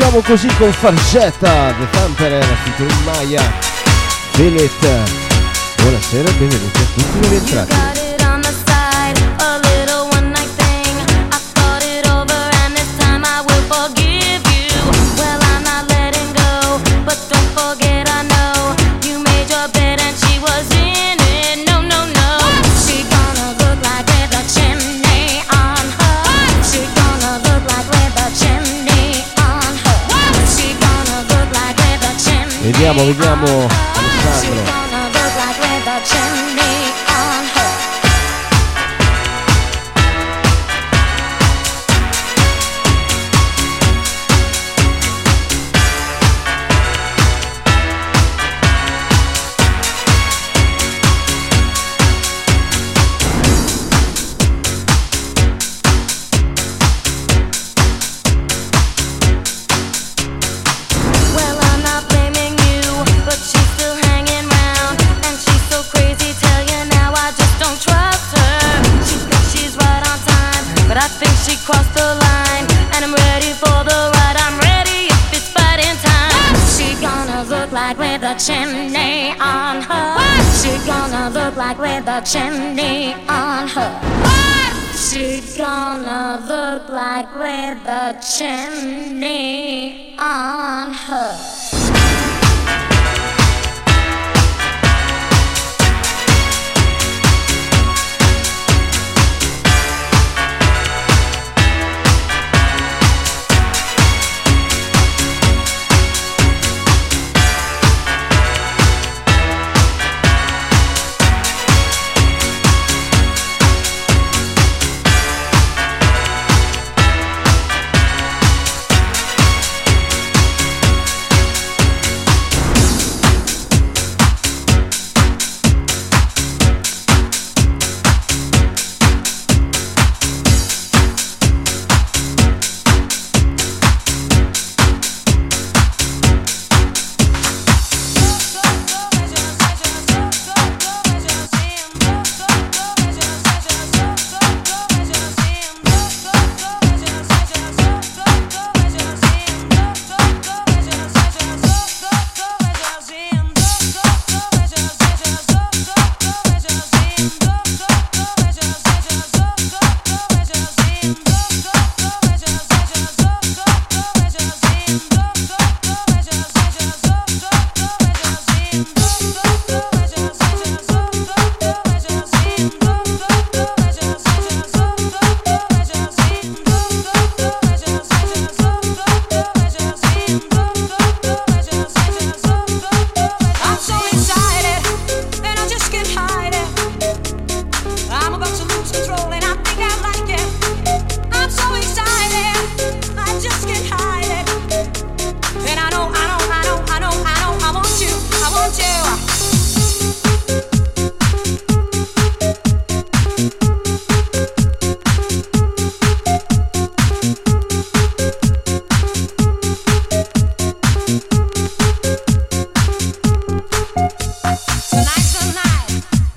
Cominciamo così con Fargetta, The Tamperer, featuring Maya, Feel Buonasera e benvenuti a tutti rientrati. Vediamo, vediamo the chimney on her.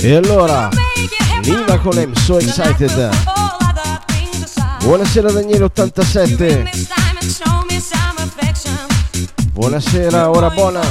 E allora, Nina con I'm So Excited. Buonasera Daniele87. Buonasera, ora buona.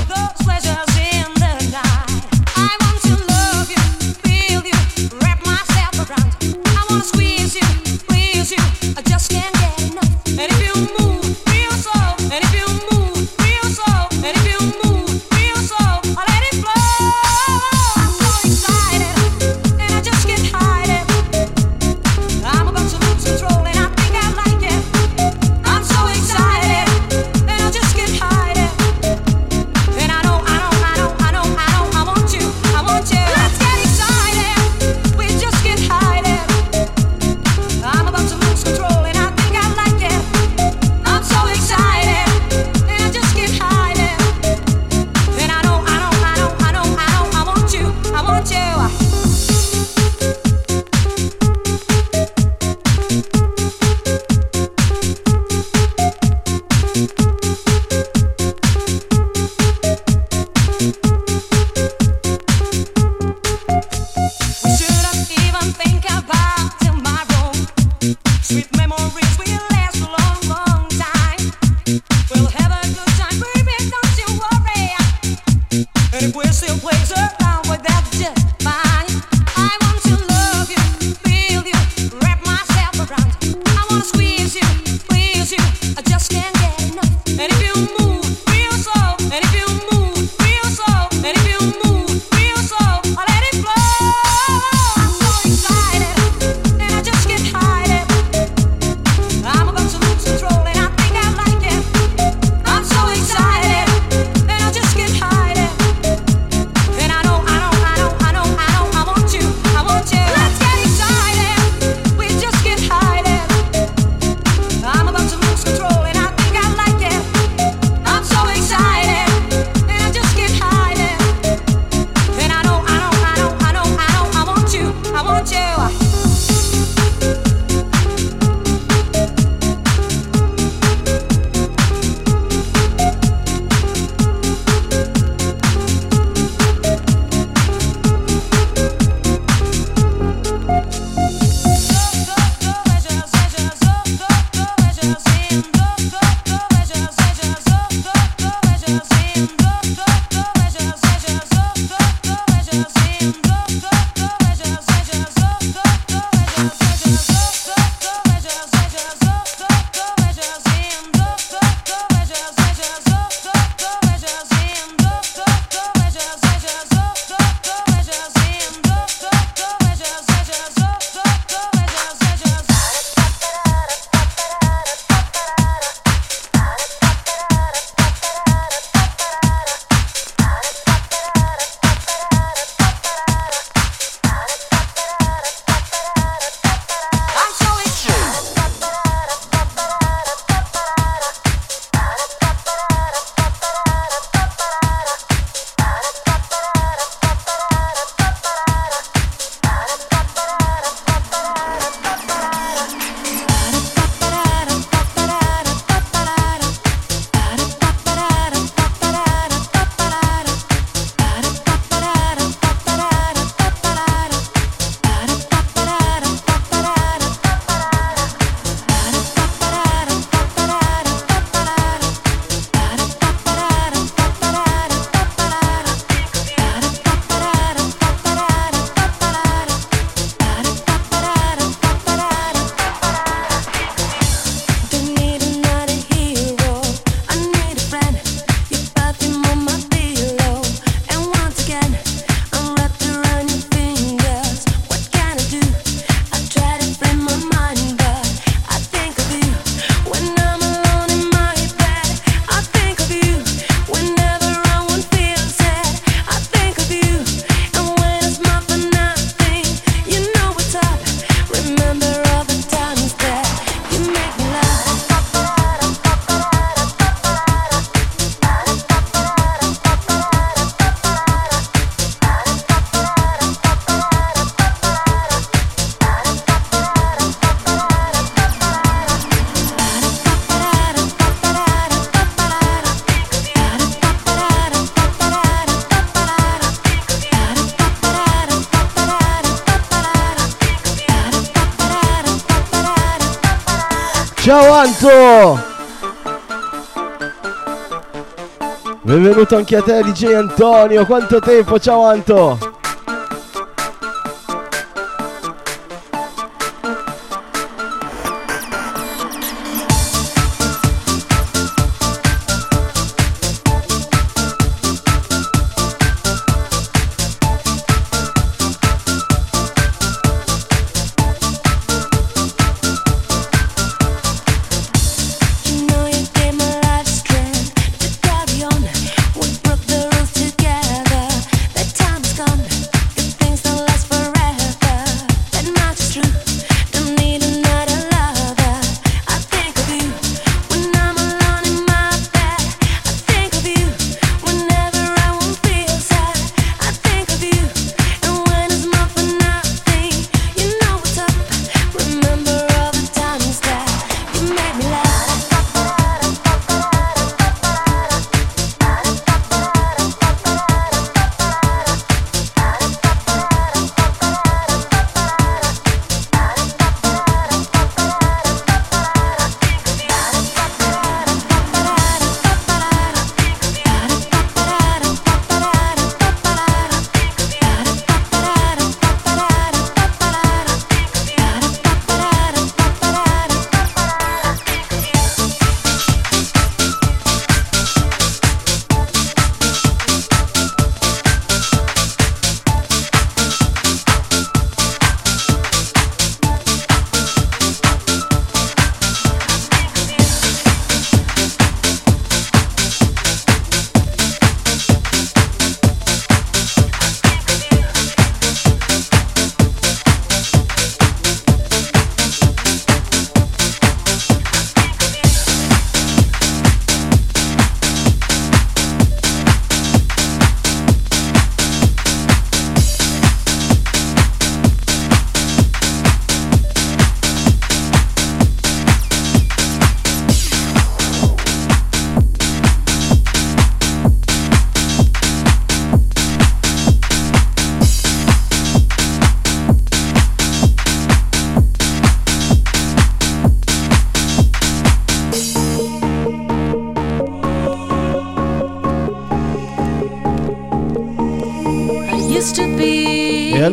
Ciao Anto! Benvenuto anche a te DJ Antonio, quanto tempo, ciao Anto!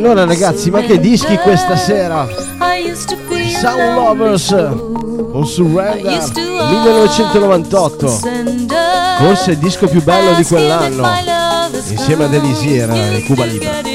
Allora ragazzi, ma che dischi questa sera? Sound Lovers con Surrender 1998. Forse il disco più bello di quell'anno, insieme ad Elisir e Cuba Libre.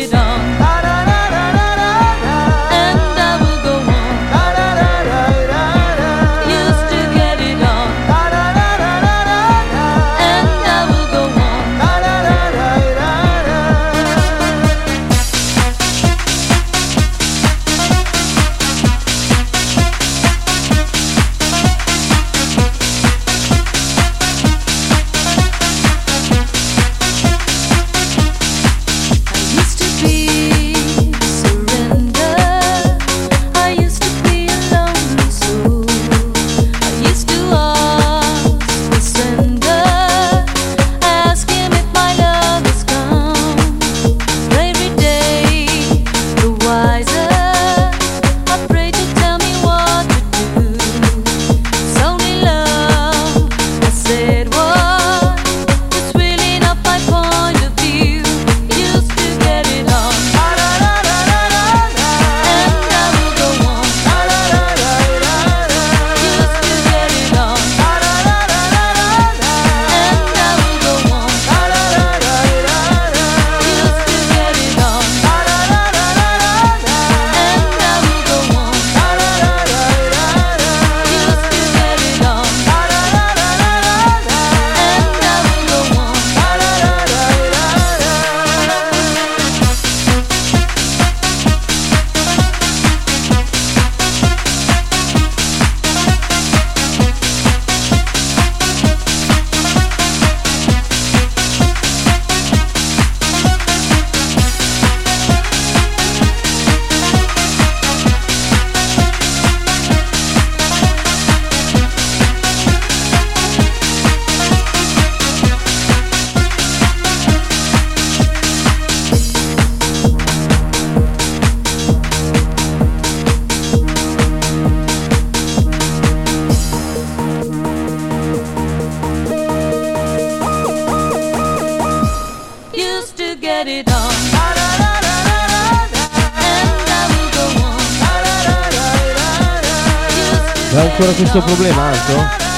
Ancora questo problema Anto?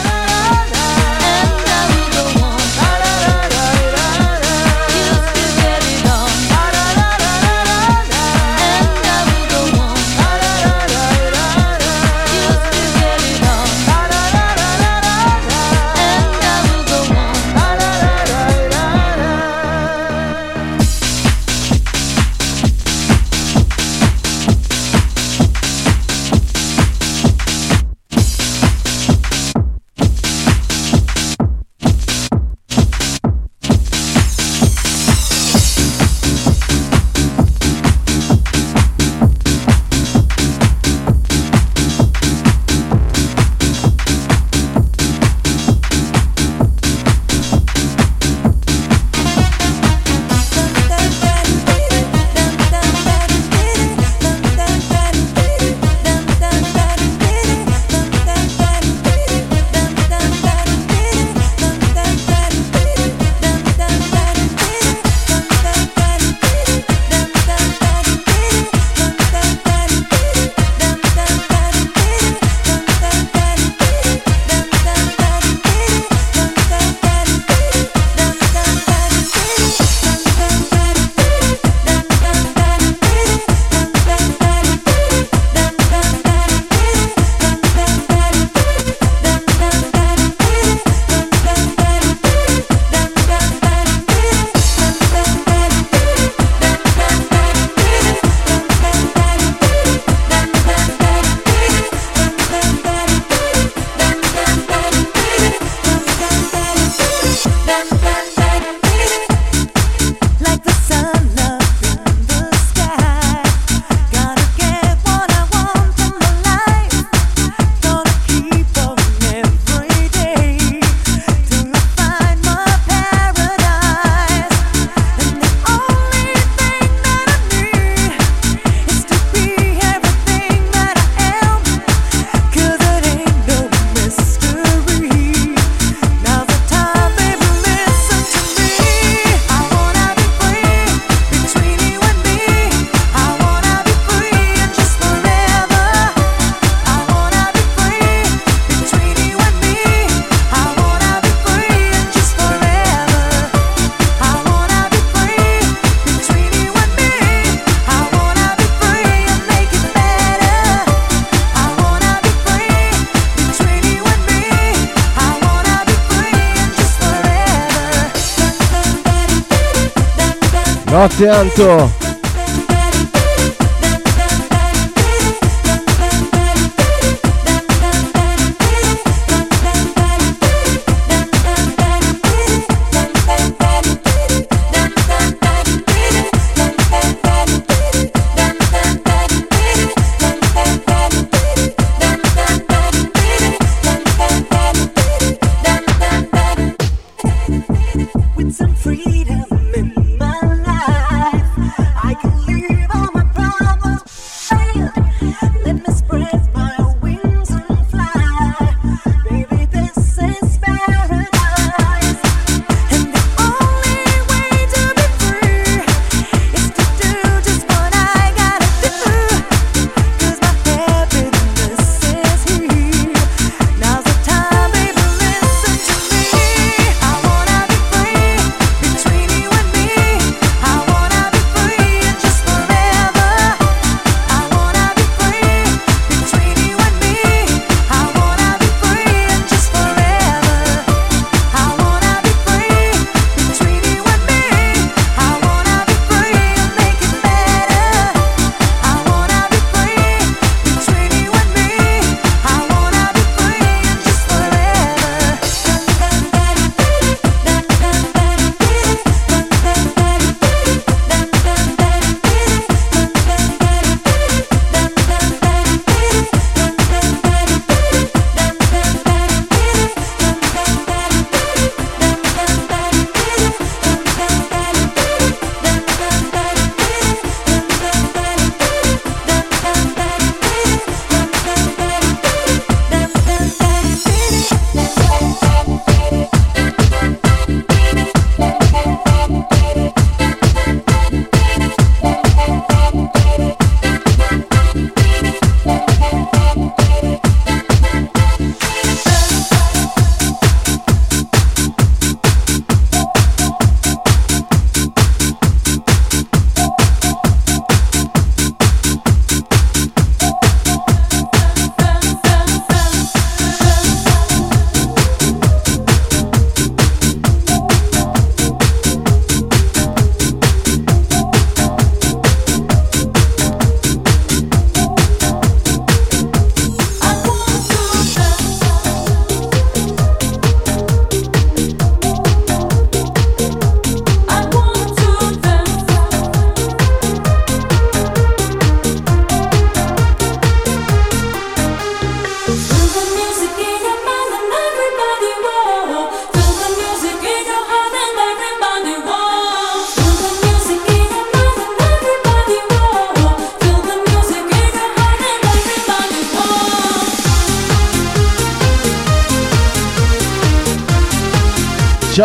Notte Anto.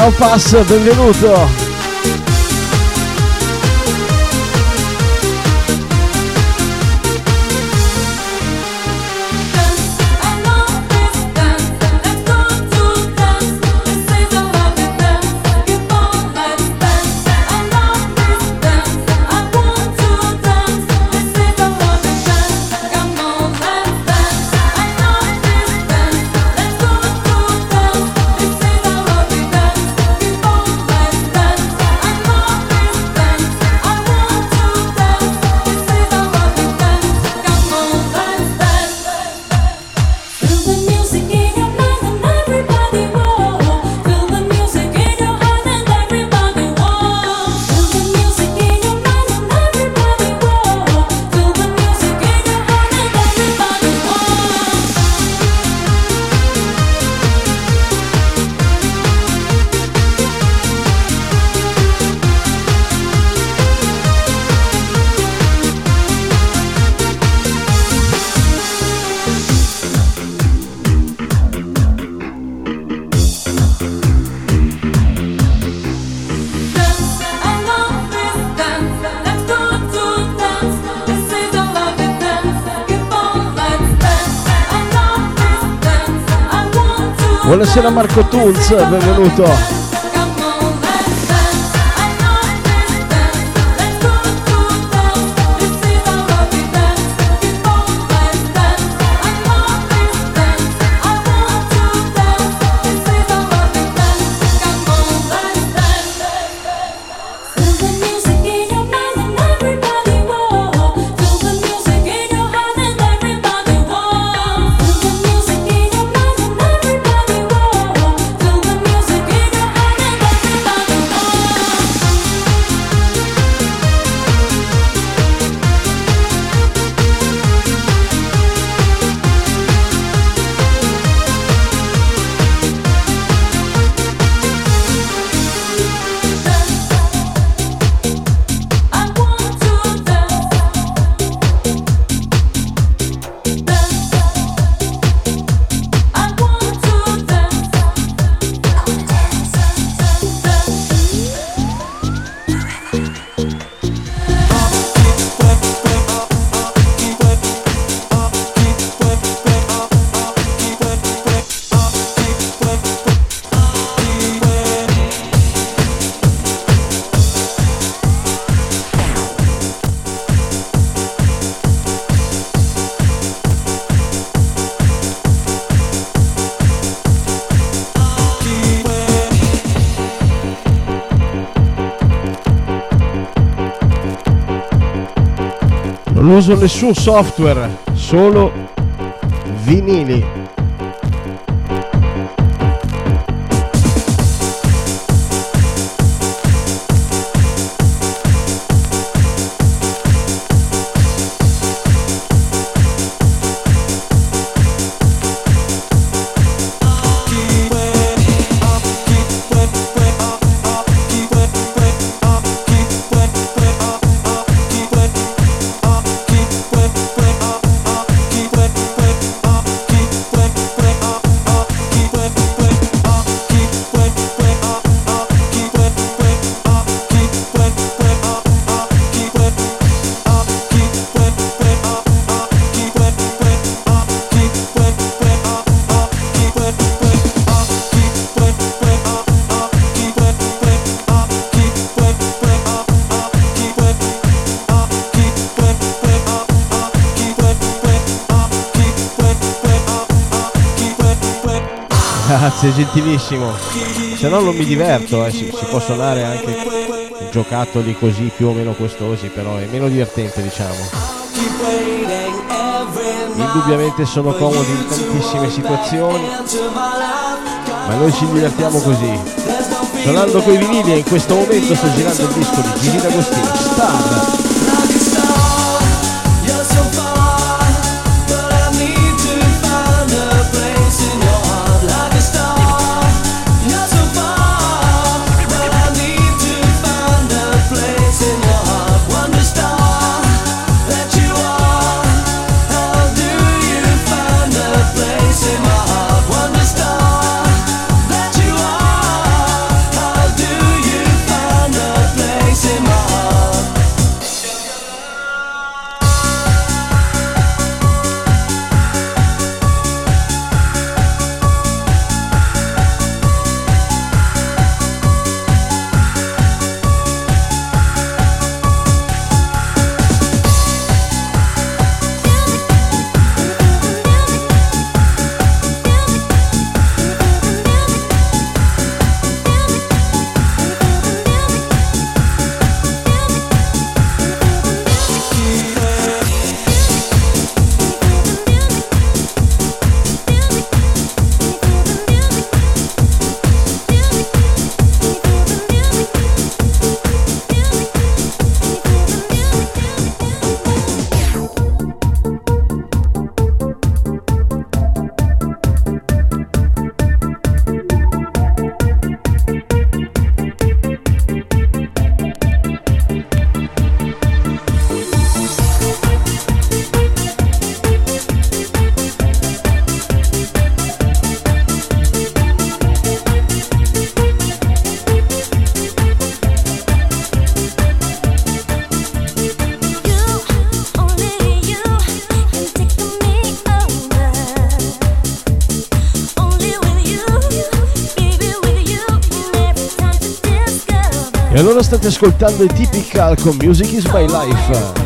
Ciao Pass, benvenuto! Buonasera Marco Tunz, benvenuto. Uso nessun software, solo vinili. Grazie, gentilissimo. Se no non mi diverto, eh. si, si può suonare anche giocattoli così più o meno costosi, però è meno divertente diciamo. Indubbiamente sono comodi in tantissime situazioni, ma noi ci divertiamo così. Suonando coi vinili e in questo momento sto girando il disco di Gigi D'Agostino, Star. State ascoltando i Typical con Music is My Life.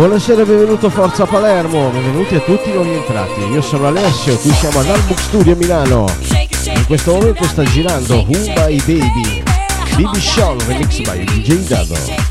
Buonasera e benvenuto Forza Palermo, benvenuti a tutti i nuovi entrati. Io sono Alessio, qui siamo all'Albook Studio a Milano. In questo momento sta girando Who by Baby, Baby Sean remix by DJ Dado.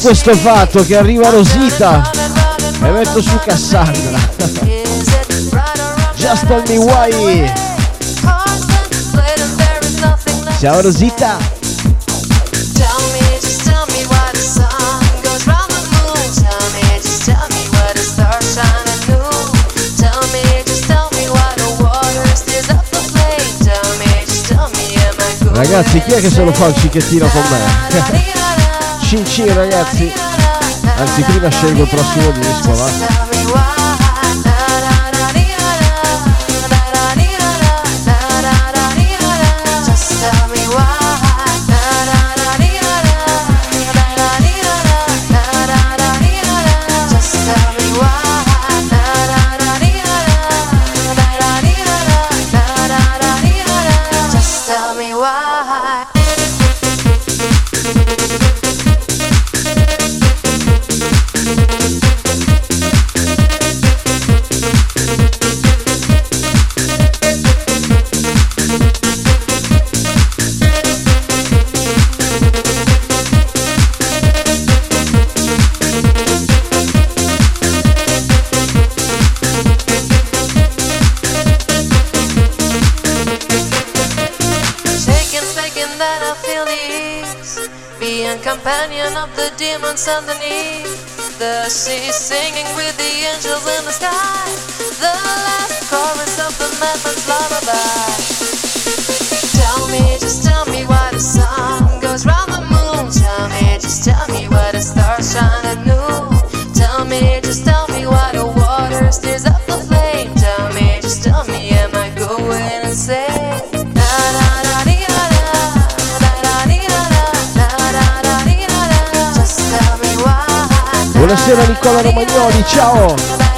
Questo fatto che arriva Rosita e metto su Cassandra. Just tell me why. Ciao Rosita. Ragazzi, chi è che se lo fa un cicchettino con me? Cin cin ragazzi. Anzi, prima scelgo il prossimo disco, va. Underneath the sea, Buonasera Nicola Romagnoli, ciao!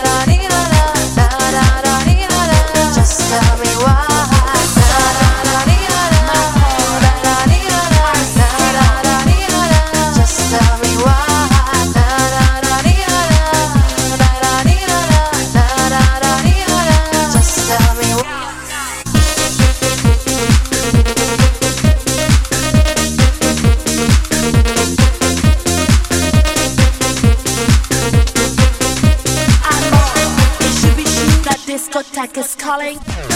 calling.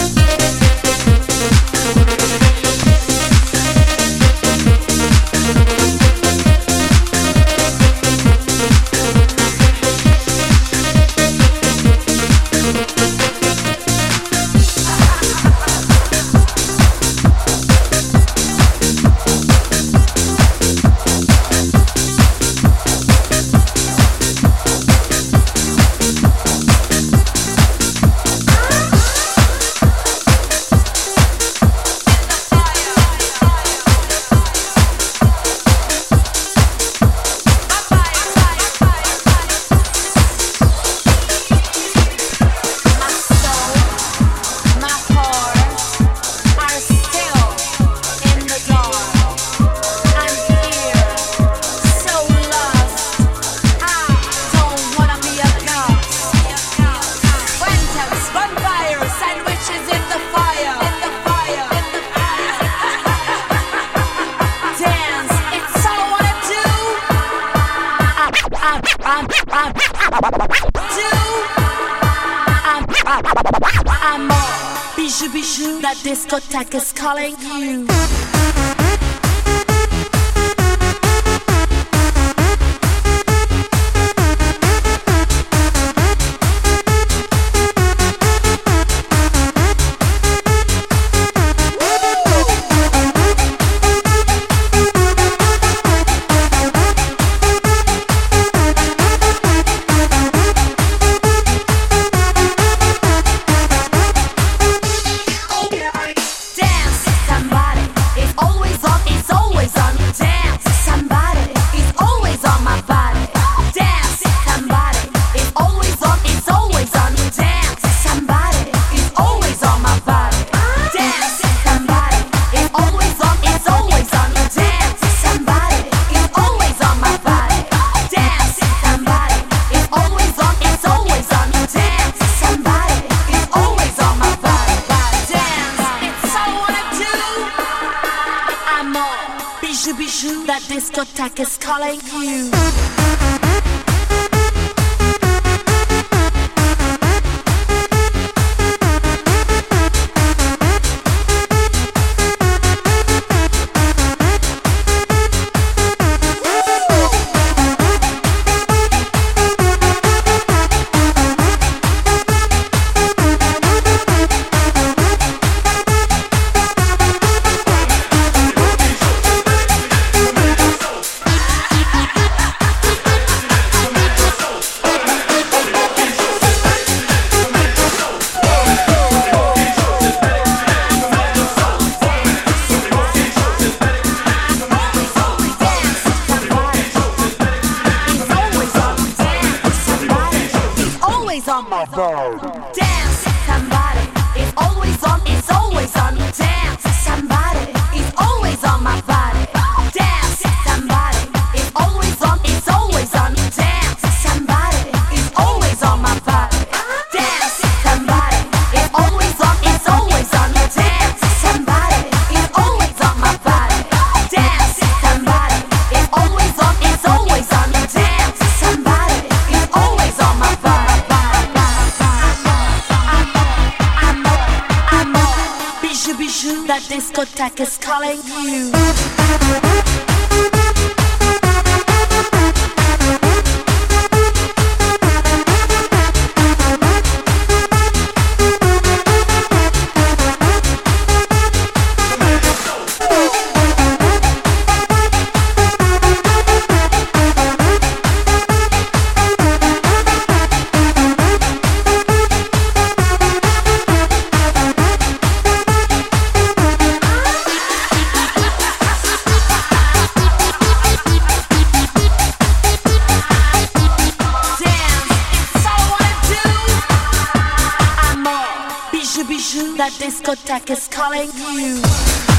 should be sure That discotheque is calling you.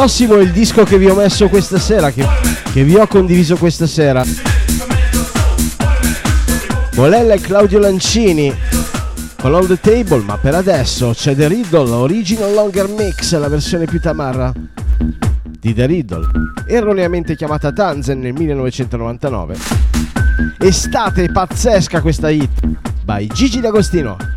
Prossimo è il disco che vi ho messo questa sera, che, che vi ho condiviso questa sera. Molella e Claudio Lancini con the Table, ma per adesso c'è The Riddle, Original Longer Mix, la versione più tamarra di The Riddle, erroneamente chiamata Tanzen nel 1999. Estate pazzesca questa hit, by Gigi D'Agostino.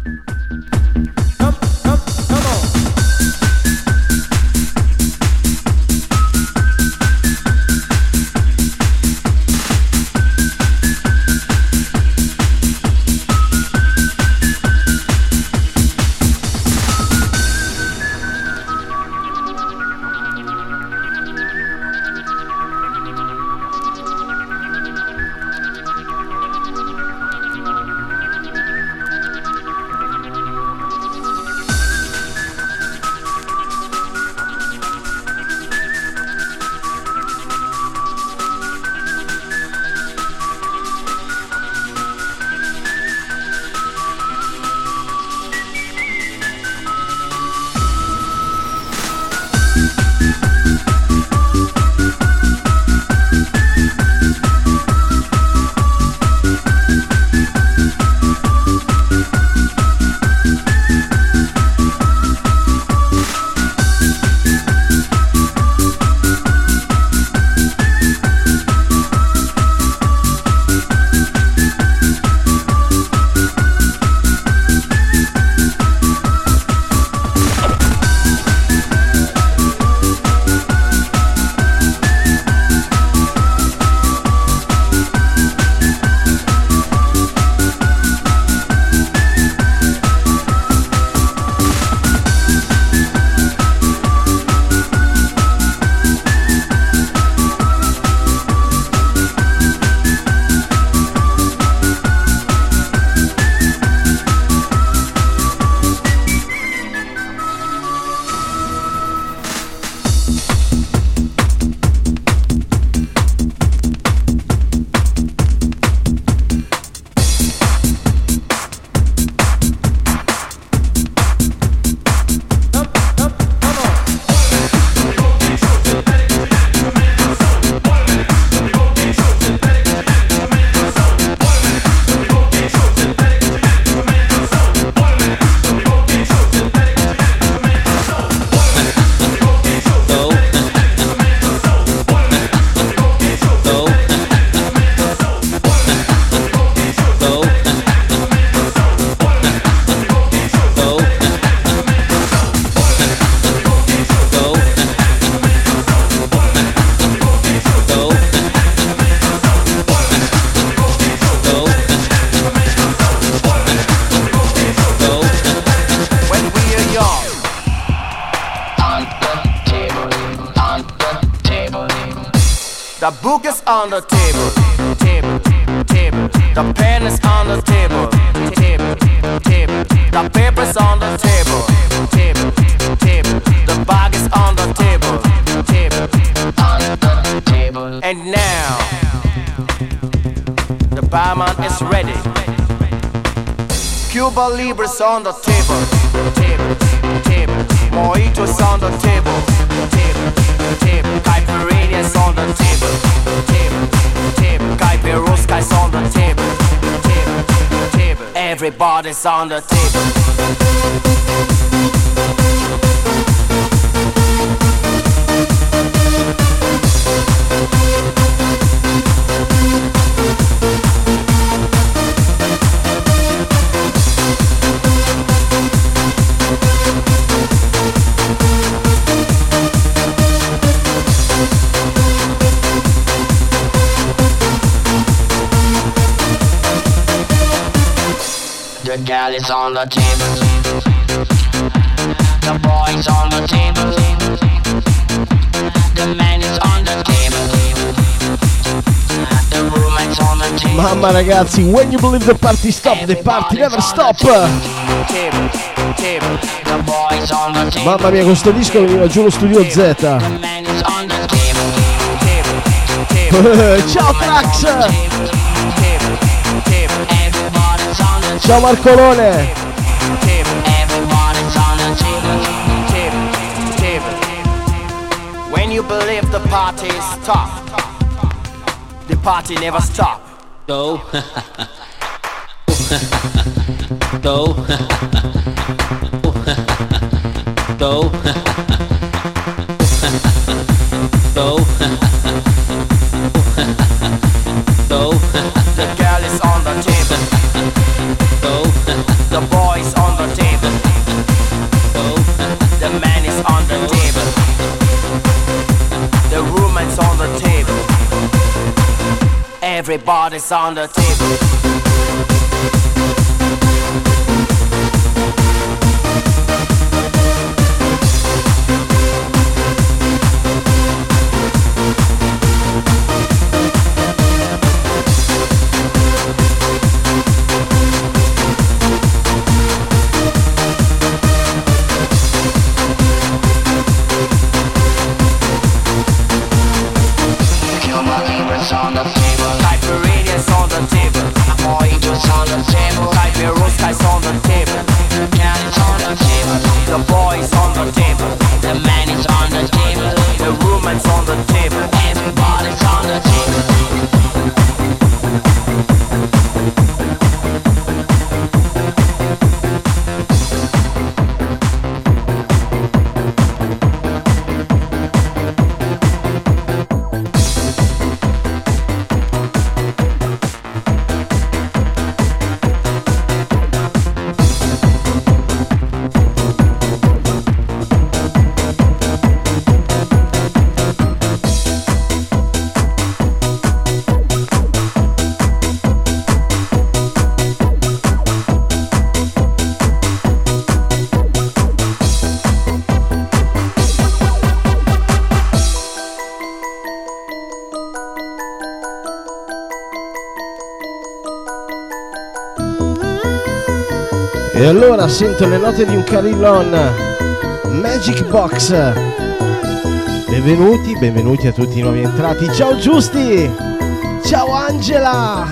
On the table. Is on the table. The boy's on the table. The man is on the table. Mamma ragazzi, when you believe the party stop, the party never stop. Mamma mia, questo disco veniva giù lo studio Z. The man Ciao Marcolone! table. Everybody's on the table. Table, table. When you believe the party stop, the party never stop. Go. Go. Go. Go. Everybody's on the table. Allora sento le note di un carillon Magic Box. Benvenuti, benvenuti a tutti i nuovi entrati. Ciao Giusti! Ciao Angela!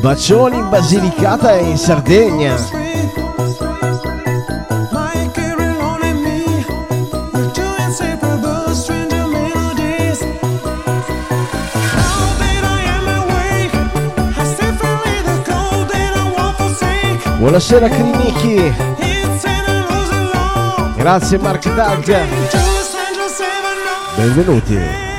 Bacioni in Basilicata e in Sardegna. Buonasera Crinicchi. Grazie Mark Tag. Benvenuti.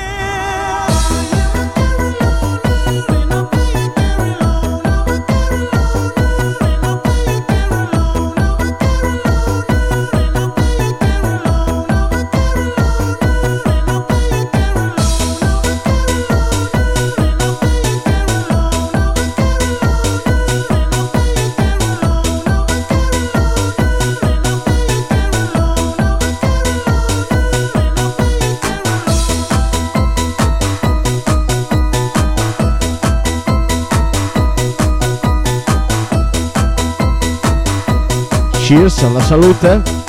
Cheers alla salute.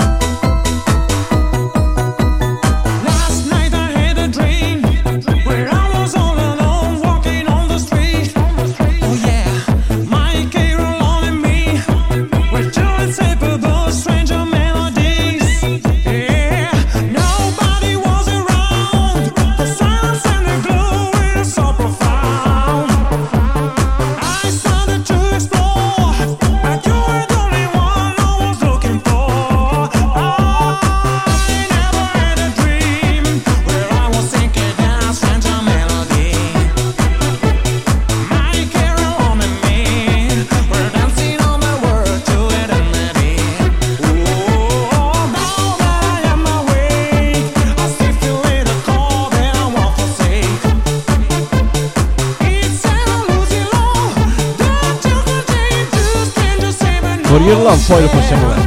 Poi lo possiamo mettere. E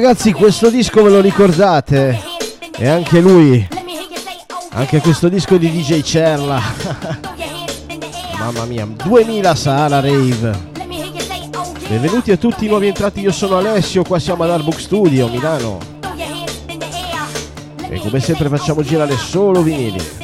ragazzi questo disco ve lo ricordate? E anche lui, anche questo disco di DJ Cerla. Mamma mia, 2000 Sahara Rave. Benvenuti a tutti i nuovi entrati, io sono Alessio, qua siamo ad Artbook Studio, Milano. E come sempre facciamo girare solo vinili.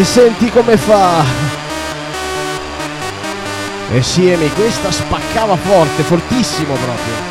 E senti come fa. E sì, Emi, questa spaccava forte, fortissimo proprio.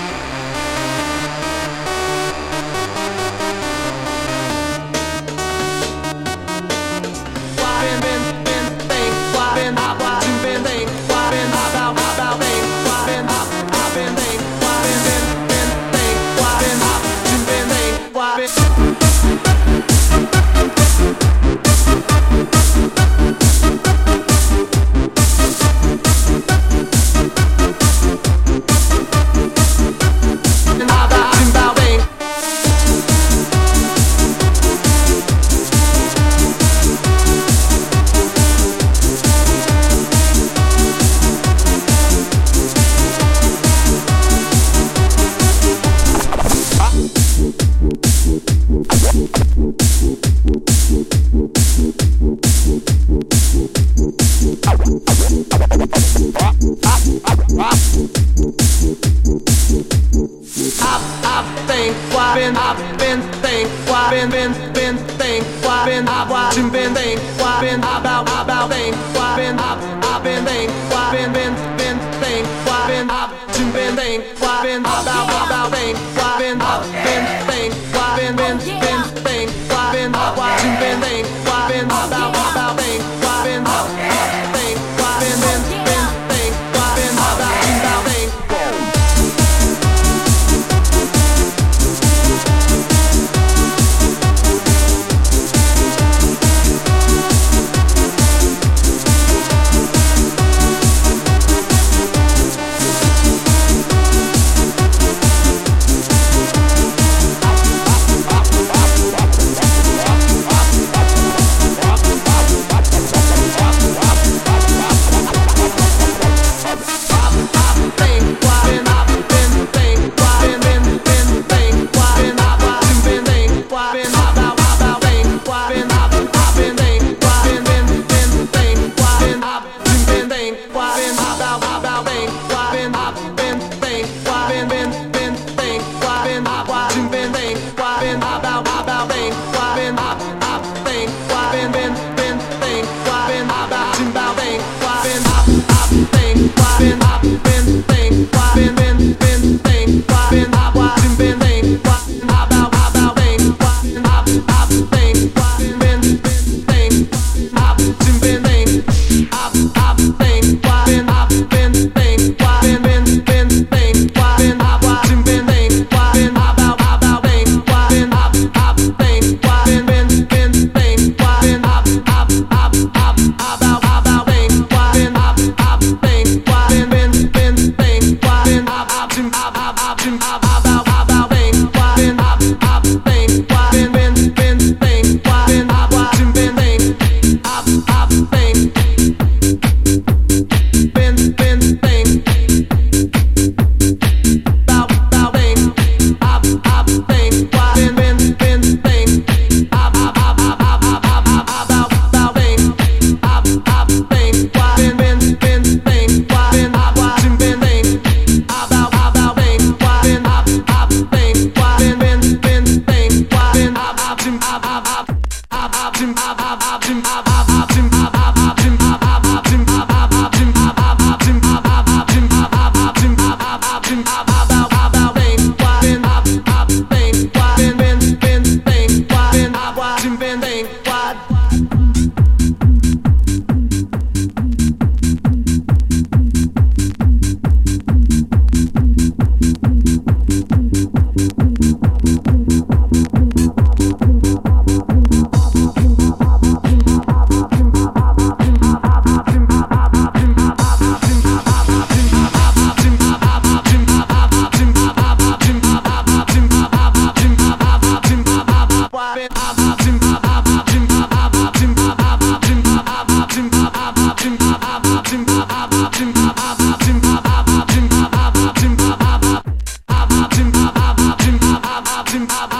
I've been, I've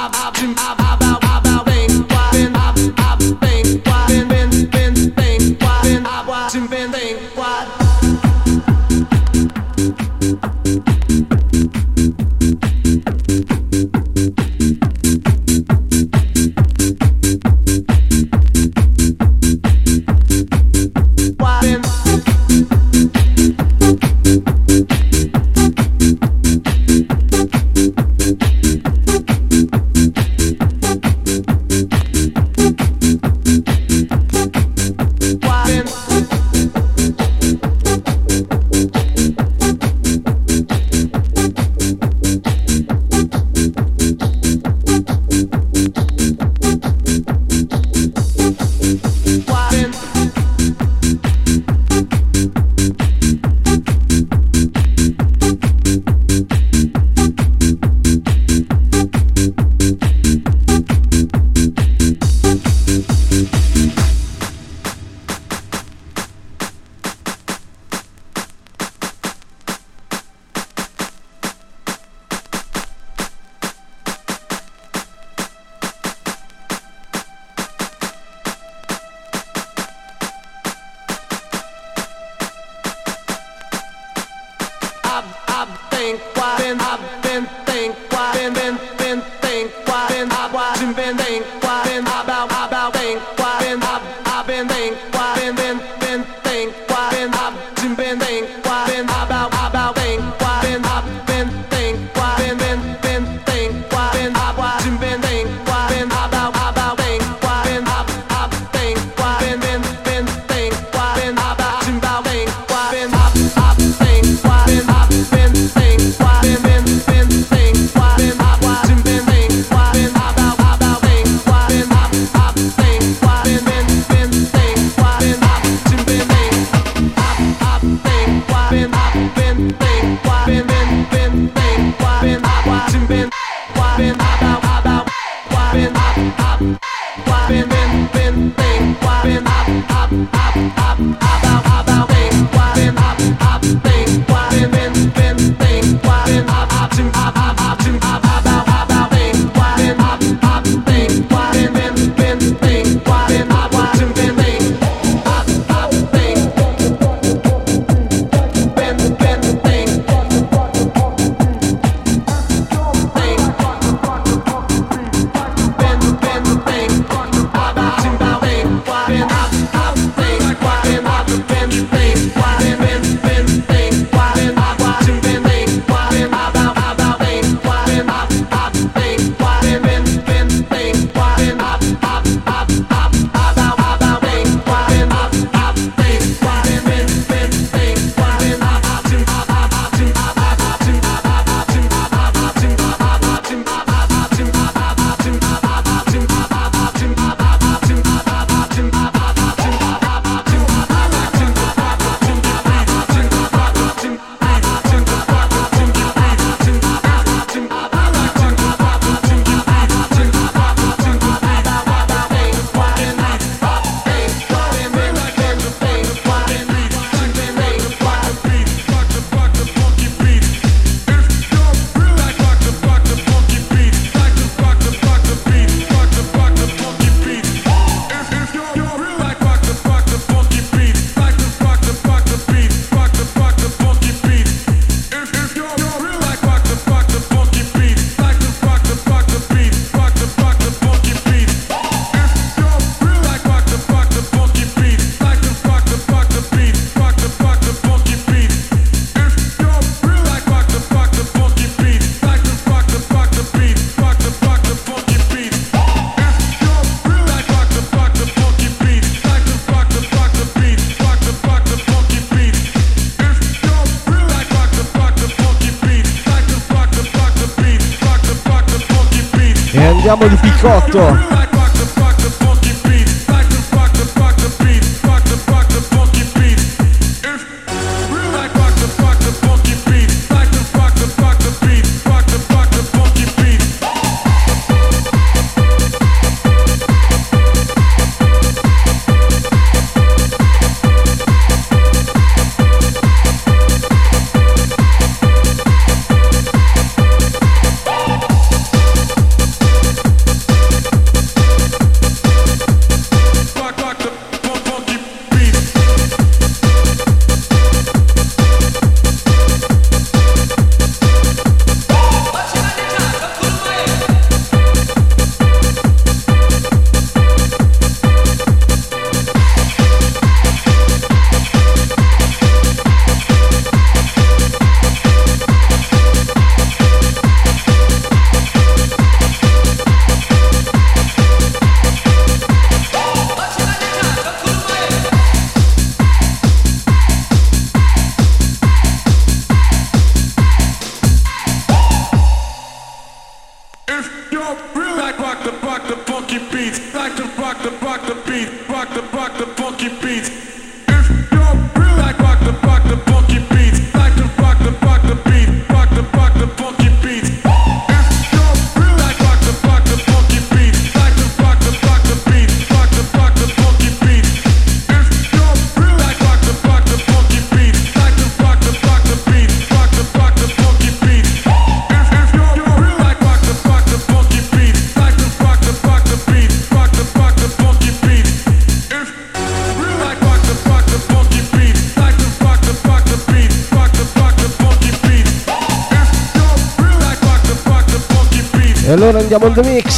Andiamo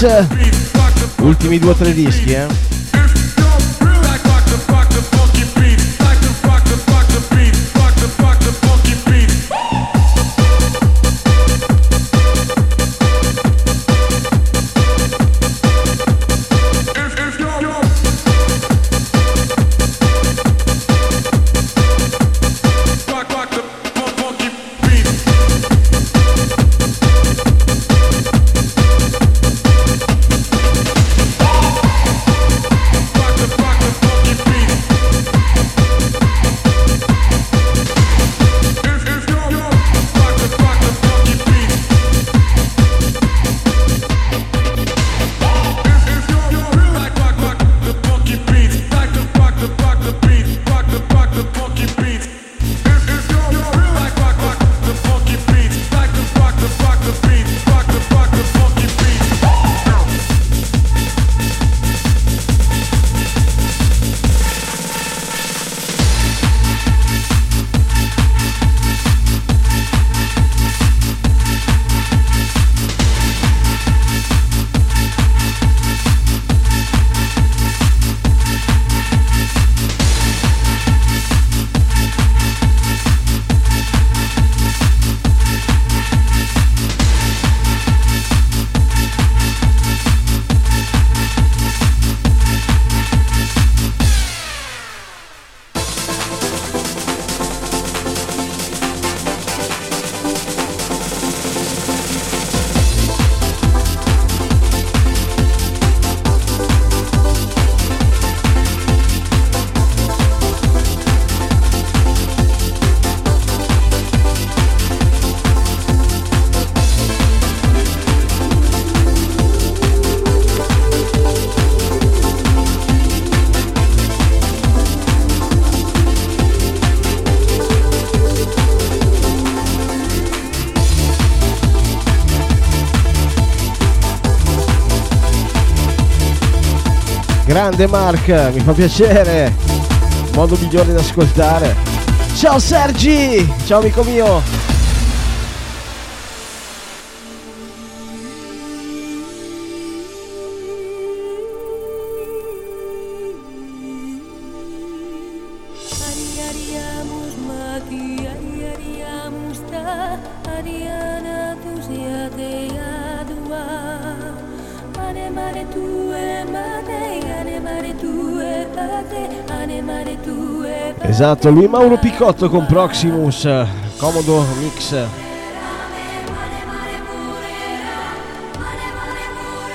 in Grande Mark, mi fa piacere. Modo migliore da ascoltare. Ciao Sergi! Ciao amico mio! Esatto, lui Mauro Picotto con Proximus, comodo mix.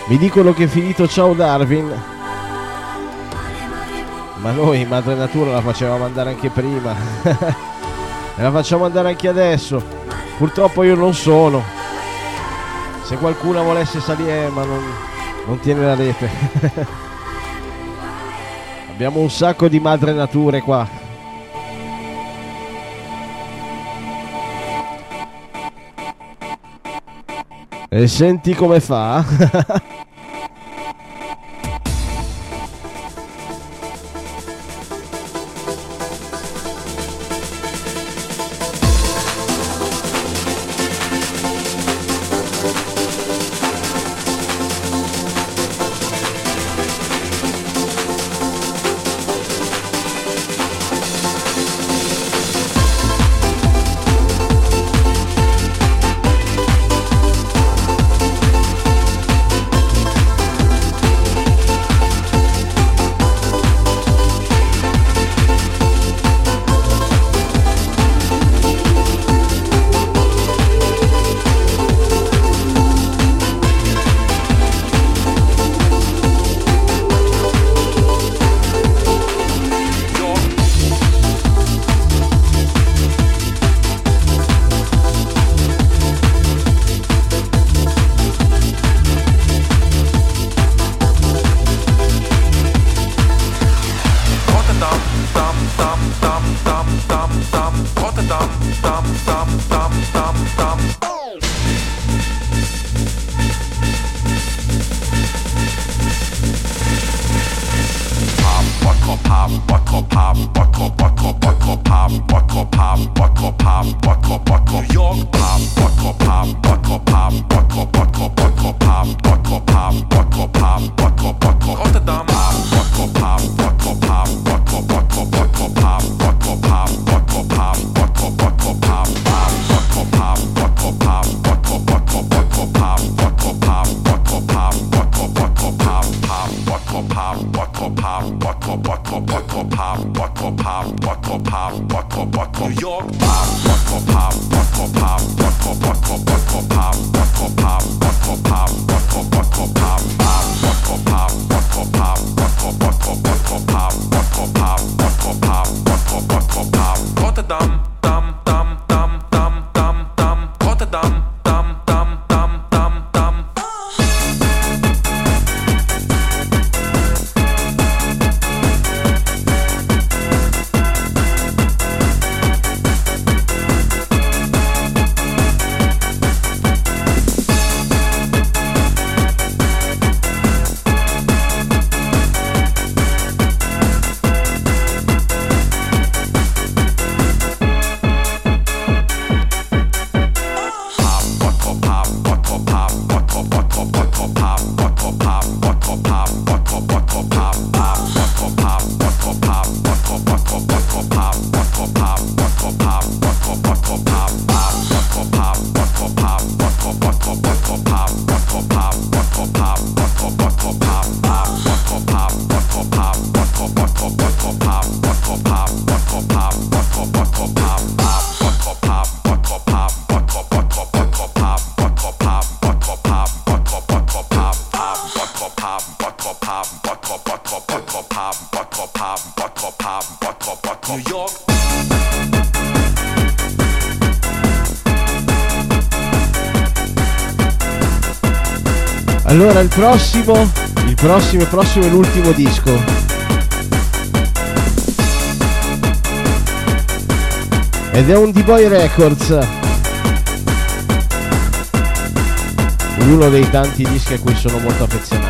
Mi dicono che è finito Ciao Darwin. Ma noi Madre Natura la facevamo andare anche prima. e la facciamo andare anche adesso. Purtroppo io non sono. Se qualcuno volesse salire ma non, non tiene la rete. Abbiamo un sacco di madre nature qua. E senti come fa? Allora il prossimo, il prossimo, il prossimo è l'ultimo disco. Ed è un D-Boy Records. Uno dei tanti dischi a cui sono molto affezionato.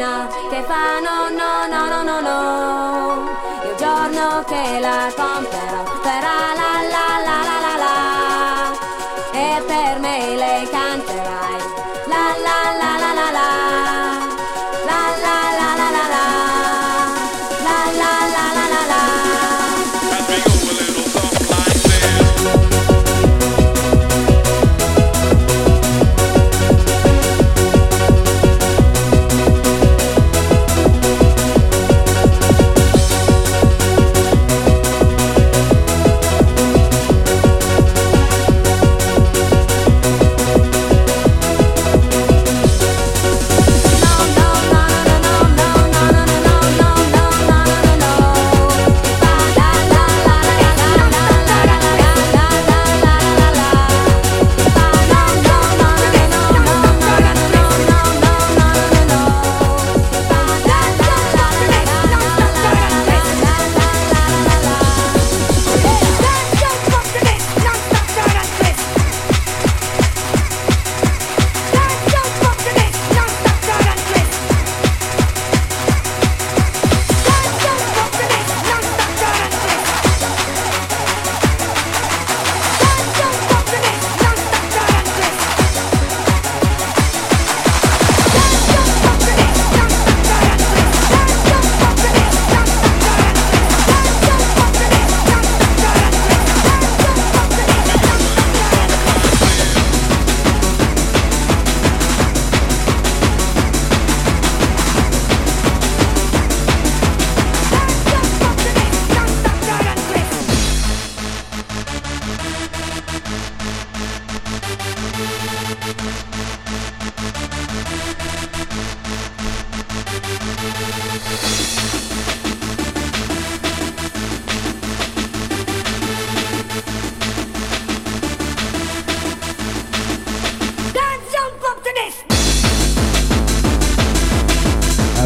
Piccina che fa no no no no no no. Il giorno che la comprerò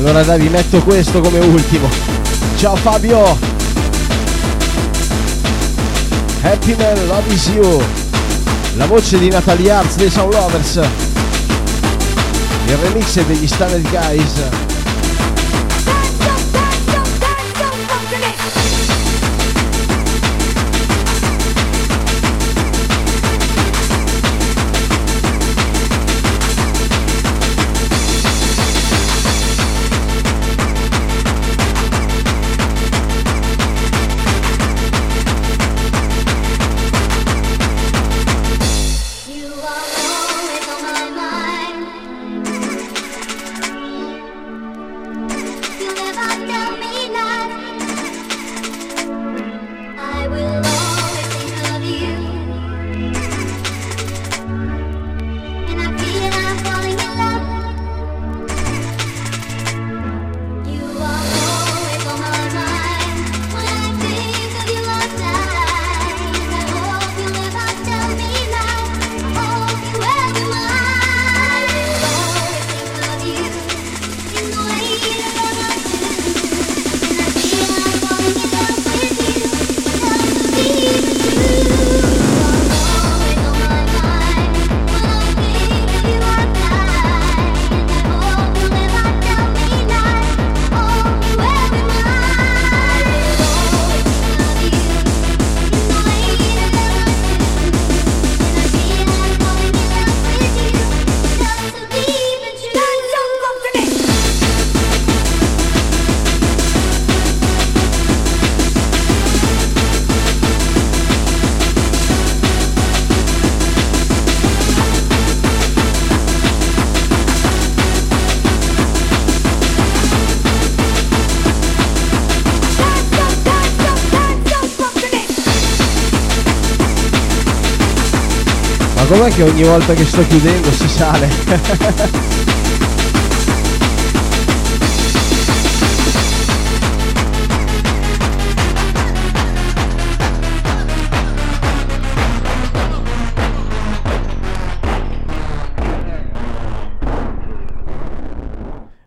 Allora dai, vi metto questo come ultimo. Ciao Fabio. Happy Man, Love Is You. La voce di Natalie Arts dei Sound Lovers. Il remix degli Standard Guys. Com'è che ogni volta che sto chiudendo si sale?